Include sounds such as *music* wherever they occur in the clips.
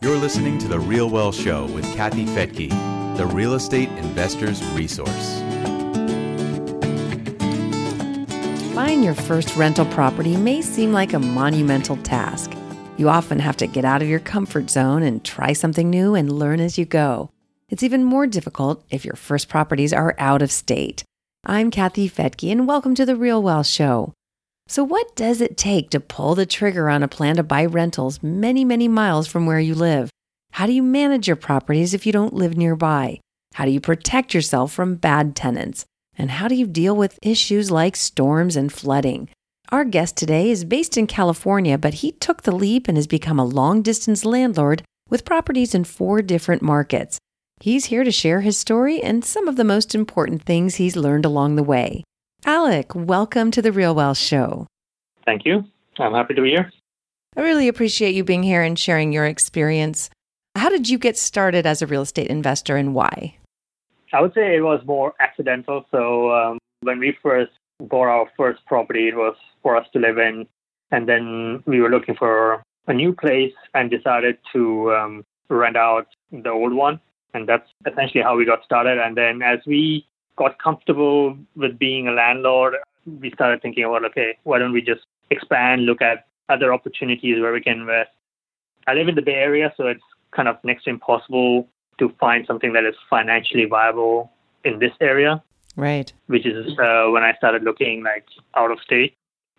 You're listening to The Real Wealth Show with Kathy Fettke, the real estate investor's resource. Buying your first rental property may seem like a monumental task. You often have to get out of your comfort zone and try something new and learn as you go. It's even more difficult if your first properties are out of state. I'm Kathy Fettke, and welcome to The Real Wealth Show. So, what does it take to pull the trigger on a plan to buy rentals many, many miles from where you live? How do you manage your properties if you don't live nearby? How do you protect yourself from bad tenants? And how do you deal with issues like storms and flooding? Our guest today is based in California, but he took the leap and has become a long distance landlord with properties in four different markets. He's here to share his story and some of the most important things he's learned along the way. Alec, welcome to the Real Wealth Show. Thank you. I'm happy to be here. I really appreciate you being here and sharing your experience. How did you get started as a real estate investor and why? I would say it was more accidental. So, um, when we first bought our first property, it was for us to live in. And then we were looking for a new place and decided to um, rent out the old one. And that's essentially how we got started. And then as we got comfortable with being a landlord, we started thinking about, okay, why don't we just expand, look at other opportunities where we can invest. I live in the Bay Area, so it's kind of next to impossible to find something that is financially viable in this area. Right. Which is uh, when I started looking like out of state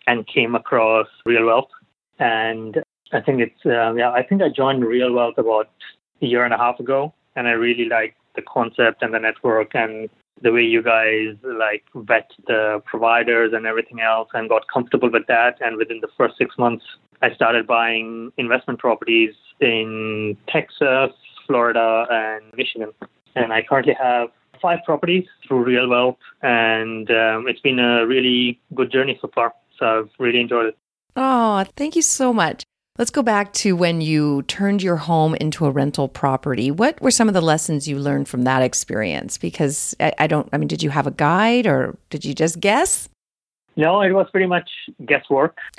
and came across Real Wealth. And I think it's, uh, yeah, I think I joined Real Wealth about a year and a half ago. And I really liked the concept and the network and the way you guys like vet the providers and everything else and got comfortable with that. And within the first six months, I started buying investment properties in Texas, Florida, and Michigan. And I currently have five properties through Real Wealth, and um, it's been a really good journey so far. So I've really enjoyed it. Oh, thank you so much. Let's go back to when you turned your home into a rental property. What were some of the lessons you learned from that experience? Because I, I don't, I mean, did you have a guide or did you just guess? No, it was pretty much guesswork. *laughs*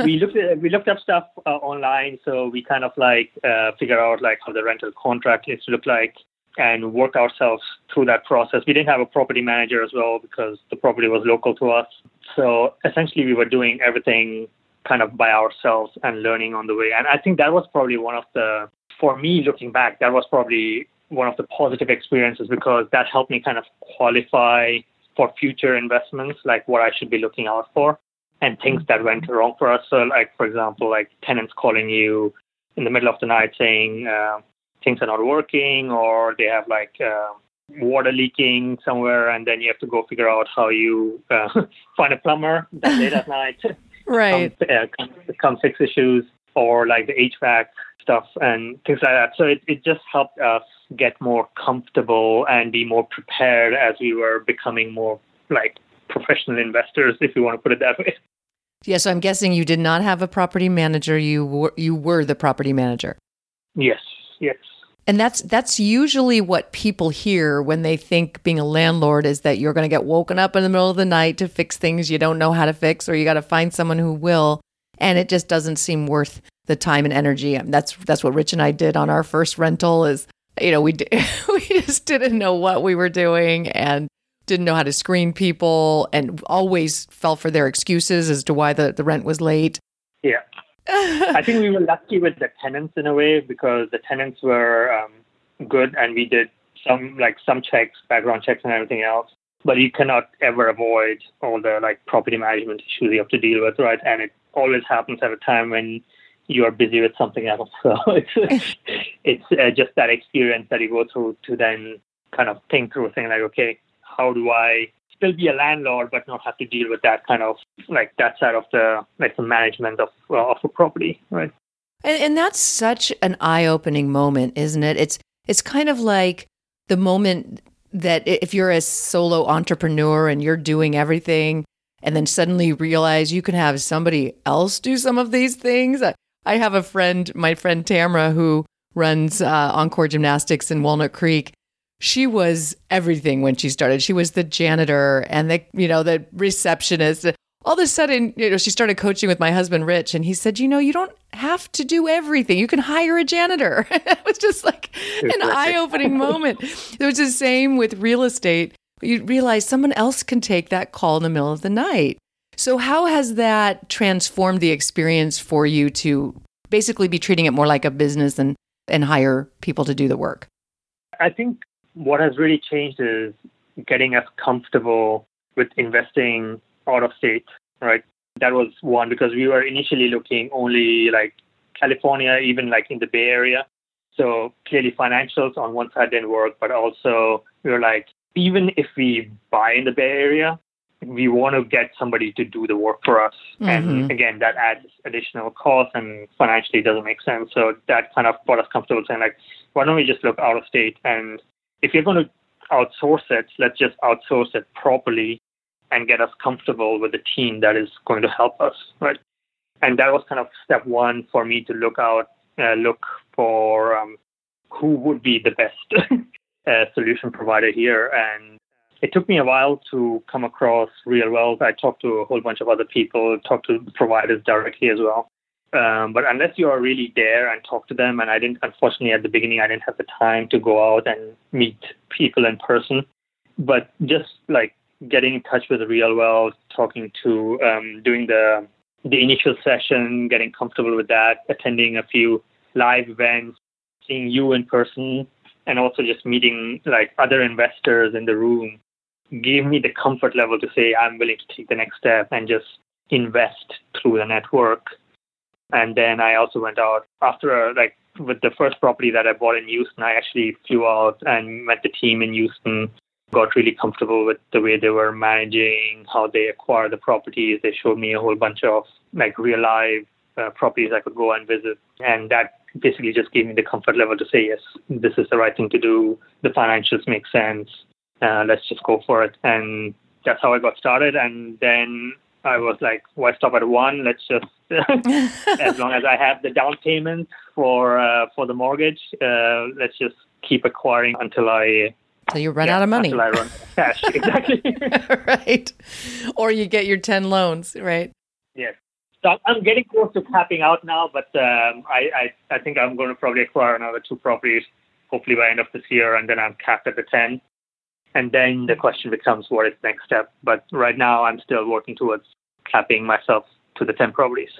we looked at, we looked up stuff uh, online, so we kind of like uh, figure out like how the rental contract needs to look like and work ourselves through that process. We didn't have a property manager as well because the property was local to us. So essentially, we were doing everything kind of by ourselves and learning on the way. And I think that was probably one of the, for me looking back, that was probably one of the positive experiences because that helped me kind of qualify for future investments, like what I should be looking out for and things that went wrong for us. So, like, for example, like tenants calling you in the middle of the night saying uh, things are not working or they have like uh, water leaking somewhere, and then you have to go figure out how you uh, *laughs* find a plumber that late at night *laughs* right. come, uh, come, come fix issues or like the HVAC stuff and things like that. So it, it just helped us get more comfortable and be more prepared as we were becoming more like professional investors, if you want to put it that way. Yeah, so I'm guessing you did not have a property manager. You were you were the property manager. Yes, yes. And that's that's usually what people hear when they think being a landlord is that you're going to get woken up in the middle of the night to fix things you don't know how to fix or you got to find someone who will and it just doesn't seem worth the time and energy. And that's that's what Rich and I did on our first rental is you know, we *laughs* we just didn't know what we were doing and didn't know how to screen people and always fell for their excuses as to why the, the rent was late. Yeah. I think we were lucky with the tenants in a way because the tenants were um, good and we did some like some checks, background checks and everything else. But you cannot ever avoid all the like property management issues you have to deal with, right? And it always happens at a time when you are busy with something else. *laughs* So it's *laughs* it's uh, just that experience that you go through to then kind of think through, saying like, okay, how do I still be a landlord but not have to deal with that kind of like that side of the like the management of uh, of a property, right? And, and that's such an eye-opening moment, isn't it? It's it's kind of like the moment that if you're a solo entrepreneur and you're doing everything and then suddenly realize you can have somebody else do some of these things. I have a friend, my friend Tamara, who runs uh, Encore Gymnastics in Walnut Creek, she was everything when she started. She was the janitor and the you know the receptionist, all of a sudden, you know, she started coaching with my husband, Rich, and he said, you know, you don't have to do everything. You can hire a janitor. *laughs* it was just like an eye opening moment. It was the same with real estate. You realize someone else can take that call in the middle of the night. So, how has that transformed the experience for you to basically be treating it more like a business and, and hire people to do the work? I think what has really changed is getting us comfortable with investing out of state, right? That was one because we were initially looking only like California, even like in the Bay Area. So clearly financials on one side didn't work, but also we were like, even if we buy in the Bay Area, we want to get somebody to do the work for us. Mm-hmm. And again, that adds additional cost and financially doesn't make sense. So that kind of got us comfortable saying like, why don't we just look out of state? And if you're going to outsource it, let's just outsource it properly and get us comfortable with the team that is going to help us, right? And that was kind of step one for me to look out, uh, look for um, who would be the best *laughs* uh, solution provider here. And it took me a while to come across RealWealth. I talked to a whole bunch of other people, talked to providers directly as well. Um, but unless you are really there and talk to them, and I didn't, unfortunately, at the beginning, I didn't have the time to go out and meet people in person. But just like getting in touch with the Real Wealth, talking to, um, doing the the initial session, getting comfortable with that, attending a few live events, seeing you in person, and also just meeting like other investors in the room gave me the comfort level to say I'm willing to take the next step and just invest through the network. And then I also went out after like with the first property that I bought in Houston, I actually flew out and met the team in Houston got really comfortable with the way they were managing, how they acquire the properties. They showed me a whole bunch of like real life uh, properties I could go and visit. And that basically just gave me the comfort level to say, yes, this is the right thing to do. The financials make sense. Uh, let's just go for it. And that's how I got started. And then I was like, why stop at one? Let's just, *laughs* as long as I have the down payment for uh, for the mortgage, uh, let's just keep acquiring until I so you run yeah, out of money. Until I run *laughs* cash, exactly. *laughs* right. Or you get your 10 loans, right? Yes. So I'm getting close to capping out now, but um, I, I, I think I'm going to probably acquire another two properties, hopefully by end of this year, and then I'm capped at the 10. And then the question becomes what is the next step. But right now, I'm still working towards capping myself to the 10 properties.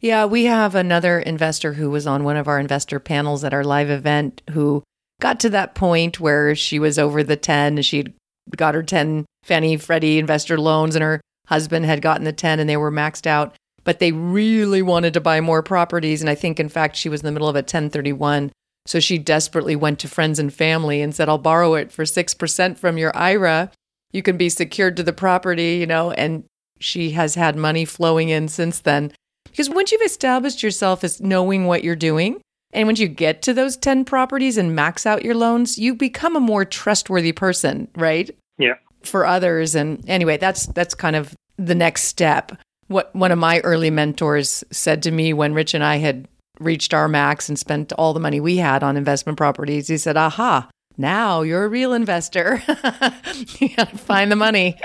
Yeah, we have another investor who was on one of our investor panels at our live event who got to that point where she was over the 10 she'd got her 10 Fannie Freddie investor loans and her husband had gotten the 10 and they were maxed out but they really wanted to buy more properties. And I think in fact she was in the middle of a 1031 so she desperately went to friends and family and said I'll borrow it for 6% from your IRA you can be secured to the property you know and she has had money flowing in since then because once you've established yourself as knowing what you're doing and once you get to those 10 properties and max out your loans, you become a more trustworthy person, right? Yeah. For others. And anyway, that's that's kind of the next step. What one of my early mentors said to me when Rich and I had reached our max and spent all the money we had on investment properties, he said, Aha, now you're a real investor. *laughs* you gotta find the money.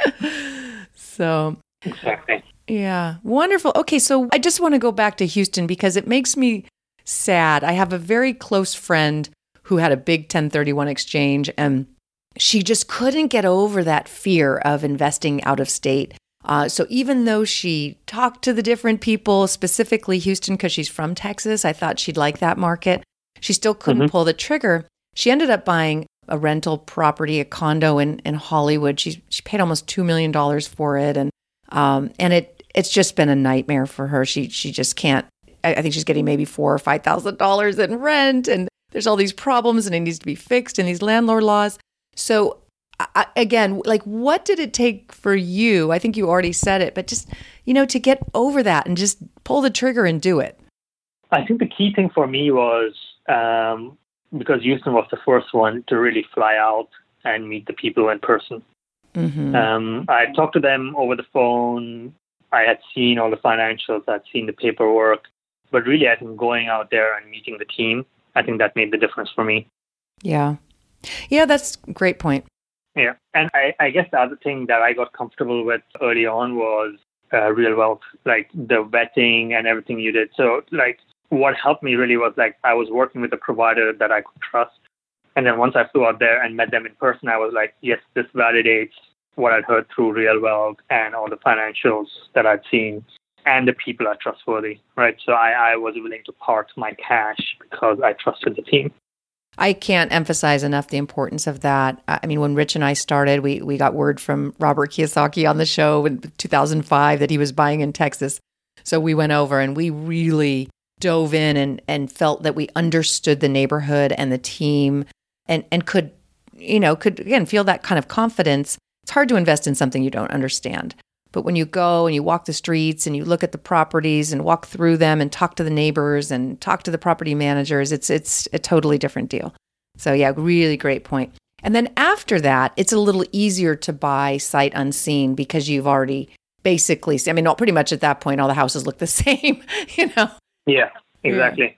*laughs* so Exactly. Yeah. Wonderful. Okay, so I just want to go back to Houston because it makes me sad. I have a very close friend who had a big 1031 exchange and she just couldn't get over that fear of investing out of state. Uh, so even though she talked to the different people, specifically Houston, because she's from Texas, I thought she'd like that market. She still couldn't mm-hmm. pull the trigger. She ended up buying a rental property, a condo in, in Hollywood. She she paid almost two million dollars for it, and um, and it it's just been a nightmare for her. She she just can't I think she's getting maybe four or five thousand dollars in rent, and there's all these problems, and it needs to be fixed, and these landlord laws. So I, again, like, what did it take for you? I think you already said it, but just you know, to get over that and just pull the trigger and do it. I think the key thing for me was um, because Houston was the first one to really fly out and meet the people in person. Mm-hmm. Um, I talked to them over the phone. I had seen all the financials. I'd seen the paperwork. But really, I think going out there and meeting the team, I think that made the difference for me. Yeah. Yeah, that's a great point. Yeah. And I, I guess the other thing that I got comfortable with early on was uh, Real Wealth, like the vetting and everything you did. So like what helped me really was like I was working with a provider that I could trust. And then once I flew out there and met them in person, I was like, yes, this validates what I'd heard through Real Wealth and all the financials that I'd seen. And the people are trustworthy, right? So I, I was willing to part my cash because I trusted the team. I can't emphasize enough the importance of that. I mean, when Rich and I started, we, we got word from Robert Kiyosaki on the show in 2005 that he was buying in Texas. So we went over and we really dove in and, and felt that we understood the neighborhood and the team and, and could, you know, could again feel that kind of confidence. It's hard to invest in something you don't understand. But when you go and you walk the streets and you look at the properties and walk through them and talk to the neighbors and talk to the property managers, it's it's a totally different deal. So yeah, really great point. And then after that, it's a little easier to buy sight unseen because you've already basically I mean, not pretty much at that point all the houses look the *laughs* same, you know. Yeah, exactly.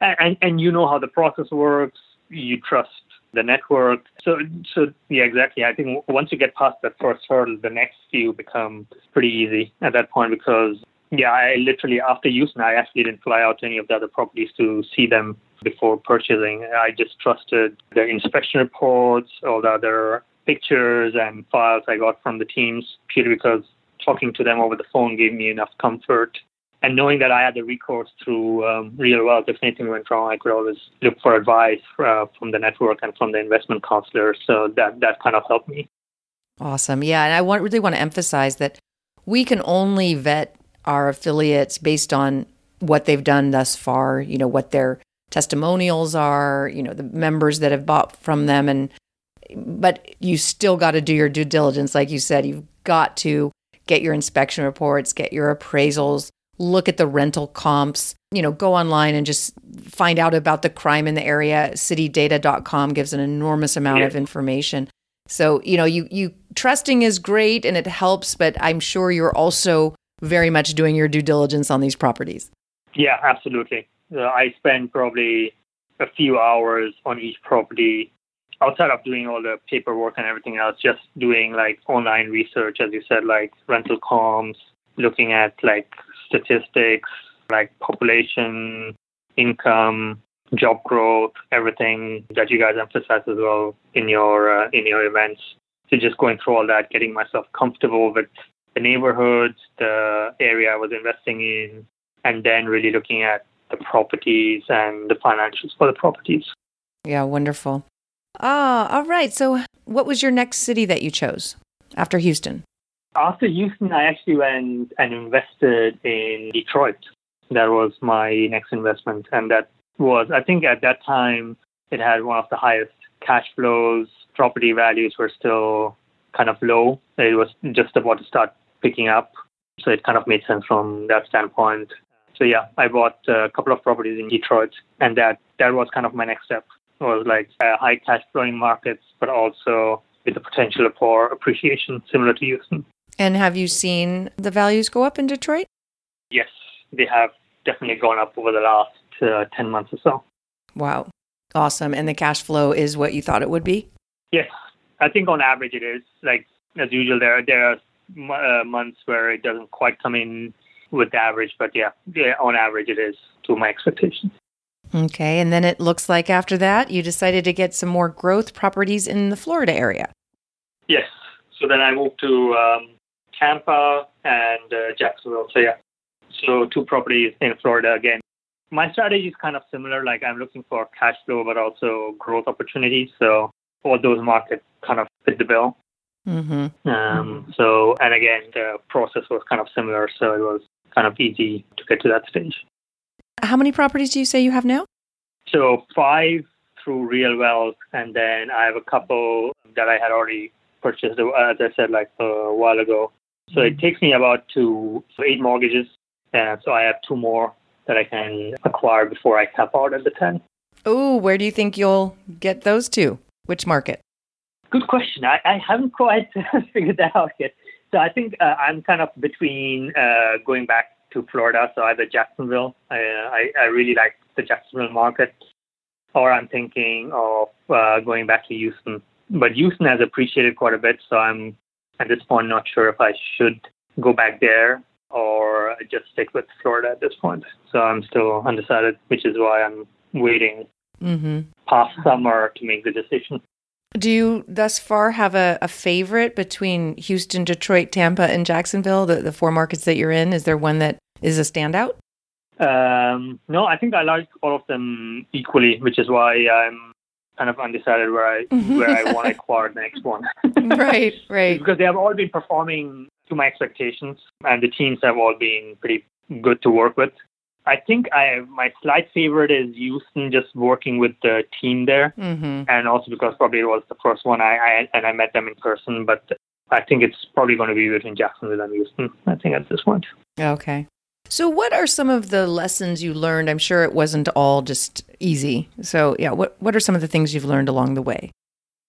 Yeah. And and you know how the process works. You trust the network. So, so yeah, exactly. I think once you get past that first hurdle, the next few become pretty easy at that point because, yeah, I literally after Houston, I actually didn't fly out to any of the other properties to see them before purchasing. I just trusted the inspection reports, all the other pictures and files I got from the teams purely because talking to them over the phone gave me enough comfort and knowing that I had the recourse through um, Real Wealth, if anything went wrong, I could always look for advice uh, from the network and from the investment counselor. So that that kind of helped me. Awesome, yeah, and I want, really want to emphasize that we can only vet our affiliates based on what they've done thus far. You know what their testimonials are. You know the members that have bought from them, and but you still got to do your due diligence, like you said. You've got to get your inspection reports, get your appraisals look at the rental comps, you know, go online and just find out about the crime in the area. Citydata.com gives an enormous amount yeah. of information. So, you know, you you trusting is great and it helps, but I'm sure you're also very much doing your due diligence on these properties. Yeah, absolutely. Uh, I spend probably a few hours on each property outside of doing all the paperwork and everything else, just doing like online research, as you said, like rental comps, looking at like statistics like population, income, job growth, everything that you guys emphasize as well in your uh, in your events. So just going through all that, getting myself comfortable with the neighborhoods, the area I was investing in, and then really looking at the properties and the financials for the properties. Yeah, wonderful. Ah, all right. So, what was your next city that you chose after Houston? After Houston, I actually went and invested in Detroit. That was my next investment. And that was, I think at that time, it had one of the highest cash flows. Property values were still kind of low. It was just about to start picking up. So it kind of made sense from that standpoint. So yeah, I bought a couple of properties in Detroit, and that that was kind of my next step. It was like high cash flowing markets, but also with the potential for appreciation, similar to Houston. And have you seen the values go up in Detroit? Yes, they have definitely gone up over the last uh, 10 months or so. Wow. Awesome. And the cash flow is what you thought it would be? Yes. I think on average it is. Like, as usual, there, there are uh, months where it doesn't quite come in with the average, but yeah, yeah, on average it is to my expectations. Okay. And then it looks like after that, you decided to get some more growth properties in the Florida area. Yes. So then I moved to um, Tampa and uh, Jacksonville. So yeah, so two properties in Florida again. My strategy is kind of similar. Like I'm looking for cash flow, but also growth opportunities. So all those markets kind of fit the bill. Mm-hmm. Um, so and again, the process was kind of similar. So it was kind of easy to get to that stage. How many properties do you say you have now? So five through Real Wealth, and then I have a couple that I had already purchased, as I said, like a while ago. So it takes me about two, so eight mortgages. And so I have two more that I can acquire before I cap out at the 10. Oh, where do you think you'll get those two? Which market? Good question. I, I haven't *laughs* quite figured that out yet. So I think uh, I'm kind of between uh, going back to Florida, so either Jacksonville. I, I, I really like the Jacksonville market, or I'm thinking of uh, going back to Houston. But Houston has appreciated quite a bit, so I'm at this point not sure if I should go back there or just stick with Florida at this point. So I'm still undecided, which is why I'm waiting Mm-hmm. past summer to make the decision. Do you thus far have a, a favorite between Houston, Detroit, Tampa, and Jacksonville, the, the four markets that you're in? Is there one that is a standout? Um, no, I think I like all of them equally, which is why I'm kind of undecided where I where I want to acquire the next one. right, *laughs* right. because they have all been performing to my expectations, and the teams have all been pretty good to work with. I think I my slight favorite is Houston, just working with the team there, Mm-hmm. and also because probably it was the first one I, I and I met them in person. But I think it's probably going to be between Jacksonville and Houston. I think at this point. Okay. So, what are some of the lessons you learned? I'm sure it wasn't all just easy. So, yeah, what what are some of the things you've learned along the way?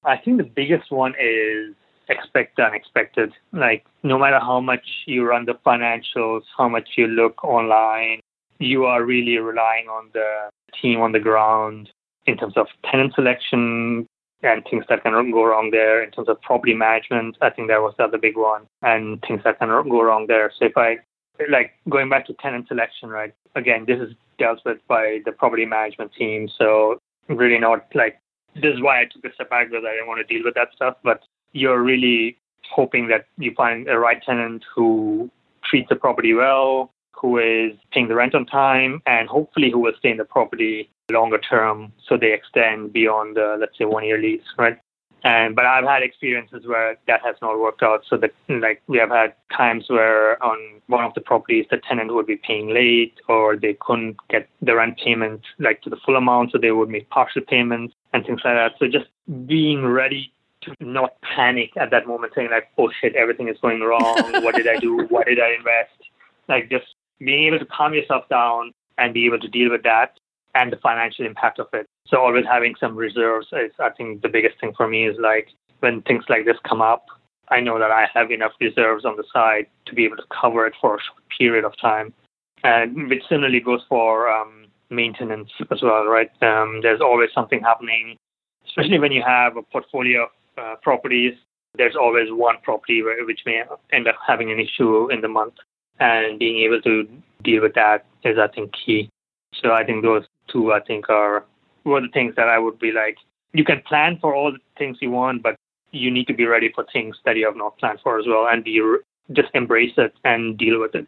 I think the biggest one is expect the unexpected. Like no matter how much you run the financials, how much you look online, you are really relying on the team on the ground in terms of tenant selection and things that can go wrong there. In terms of property management, I think that was the other big one, and things that can go wrong there. So if I like going back to tenant selection, right? Again, this is dealt with by the property management team. So really not like this is why I took a step back because I didn't want to deal with that stuff. But you're really hoping that you find a right tenant who treats the property well, who is paying the rent on time, and hopefully who will stay in the property longer term so they extend beyond the, let's say, one year lease, right? And but I've had experiences where that has not worked out. So that like we have had times where on one of the properties the tenant would be paying late or they couldn't get the rent payment like to the full amount, so they would make partial payments and things like that. So just being ready to not panic at that moment, saying like, "Oh shit, everything is going wrong. *laughs* What did I do? Why did I invest?" Like just being able to calm yourself down and be able to deal with that and the financial impact of it. So always having some reserves is, I think, the biggest thing for me is like when things like this come up, I know that I have enough reserves on the side to be able to cover it for a short period of time. And which similarly goes for um, maintenance as well, right? Um, there's always something happening, especially when you have a portfolio of uh, properties. There's always one property which may end up having an issue in the month, and being able to deal with that is, I think, key. So I think those two, I think, are were the things that I would be like. You can plan for all the things you want, but you need to be ready for things that you have not planned for as well, and be just embrace it and deal with it.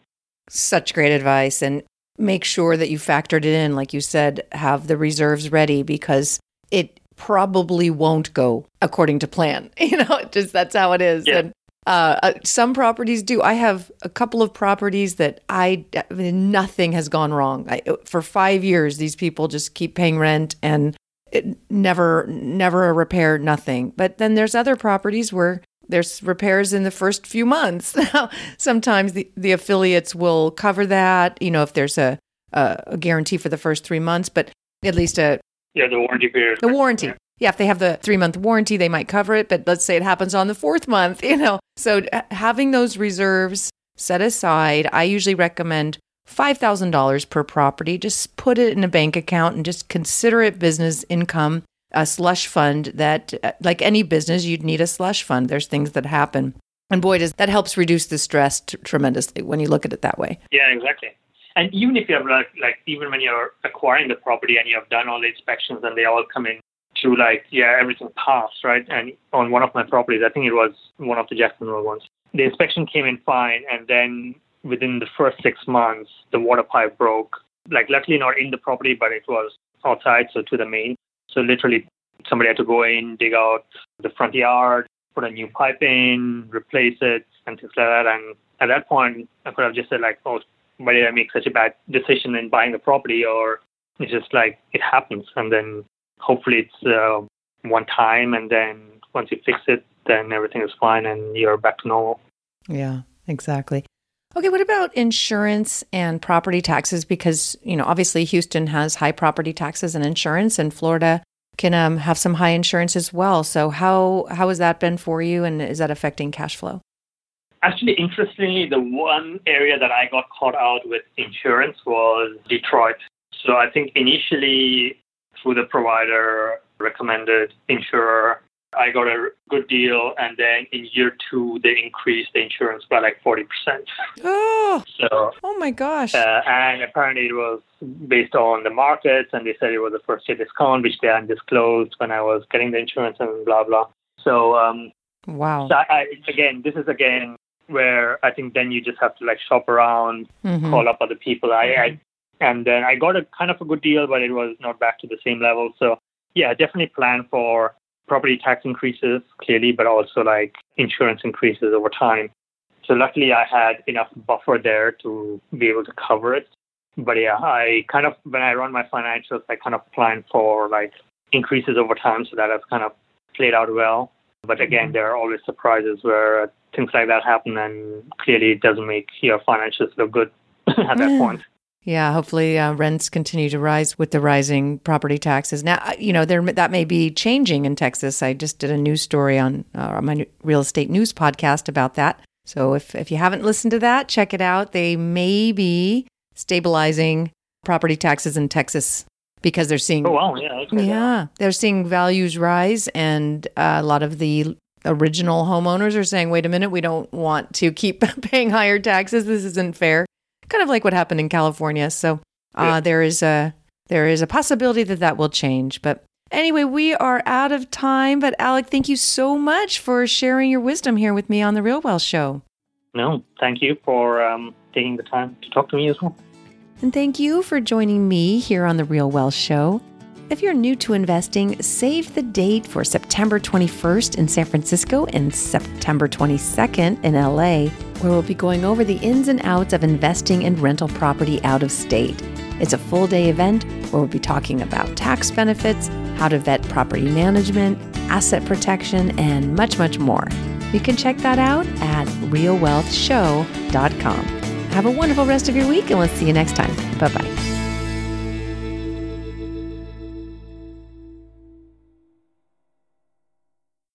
Such great advice. And make sure that you factored it in. Like you said, have the reserves ready because it probably won't go according to plan. *laughs* You know, just that's how it is. Yeah. And uh, uh, some properties do. I have a couple of properties that I, I mean, nothing has gone wrong. I, for five years, these people just keep paying rent and it never, never a repair, nothing. But then there's other properties where there's repairs in the first few months. *laughs* Now, sometimes the, the affiliates will cover that, you know, if there's a, a, a guarantee for the first three months, but at least a, Yeah, the warranty period. the warranty. Yeah, if they have the three month warranty, they might cover it. But let's say it happens on the fourth month, *laughs* you know. So uh, having those reserves set aside, I usually recommend $5,000 per property. Just put it in a bank account and just consider it business income, a slush fund that, uh, like any business, you'd need a slush fund. There's things that happen. And boy, does that helps reduce the stress t- tremendously when you look at it that way. Yeah, exactly. And even if you have like, like even when you're acquiring the property and you have done all the inspections and they all come in to like yeah everything passed right? And on one of my properties I think it was one of the Jacksonville ones. The inspection came in fine and then within the first six months the water pipe broke. Like luckily not in the property but it was outside so to the main. So literally somebody had to go in dig out the front yard put a new pipe in replace it and things like that. And at that point I could have just said like oh why did I make such a bad decision in buying the property? Or it's just like it happens. And then hopefully it's uh, one time and then once you fix it then everything is fine and you're back to normal Yeah, exactly. Okay, what about insurance and property taxes? Because, you know, obviously Houston has high property taxes and insurance, and Florida can um, have some high insurance as well. So, how, how has that been for you, and is that affecting cash flow? actually interestingly the one area that i got caught out with insurance was detroit so i think initially through the provider recommended insurer I got a good deal, and then in year two they increased the insurance by like forty percent. Oh, So, oh my gosh. uh, and apparently it was based on the markets, and they said it was a first year discount, which they hadn't disclosed when I was getting the insurance and blah blah. So, um, wow. so I, I, again, this is again where I think then you just have to like shop around, Mhm. call up other people. I, I and then I got a kind of a good deal, but it was not back to the same level. So yeah, definitely plan for property tax increases clearly, but also like insurance increases over time. So luckily, I had enough buffer there to be able to cover it. But yeah, I kind of when I run my financials, I kind of plan for like increases over time, so that has kind of played out well. But again, mm-hmm. there are always surprises where things like that happen, and clearly it doesn't make your financials look good *clears throat* at that point. Yeah, hopefully uh, rents continue to rise with the rising property taxes. Now, uh, you know, there that may be changing in Texas. I just did a news story on uh, my real estate news podcast about that. So if if you haven't listened to that, check it out. They may be stabilizing property taxes in Texas because they're seeing Oh wow, yeah, yeah, they're seeing values rise, and uh, a lot of the original homeowners are saying, "Wait a minute, we don't want to keep *laughs* paying higher taxes. This isn't fair." Kind of like what happened in California. So uh, Yeah. there is a there is a possibility that that will change. But anyway, we are out of time. But Alec, thank you so much for sharing your wisdom here with me on the Real Wealth Show. No, thank you for um, taking the time to talk to me as well. And thank you for joining me here on The Real Wealth Show. If you're new to investing, save the date for September 21st in San Francisco and September 22nd in LA, where we'll be going over the ins and outs of investing in rental property out of state. It's a full day event where we'll be talking about tax benefits, how to vet property management, asset protection, and much, much more. You can check that out at realwealthshow.com. Have a wonderful rest of your week, and we'll see you next time. Bye bye.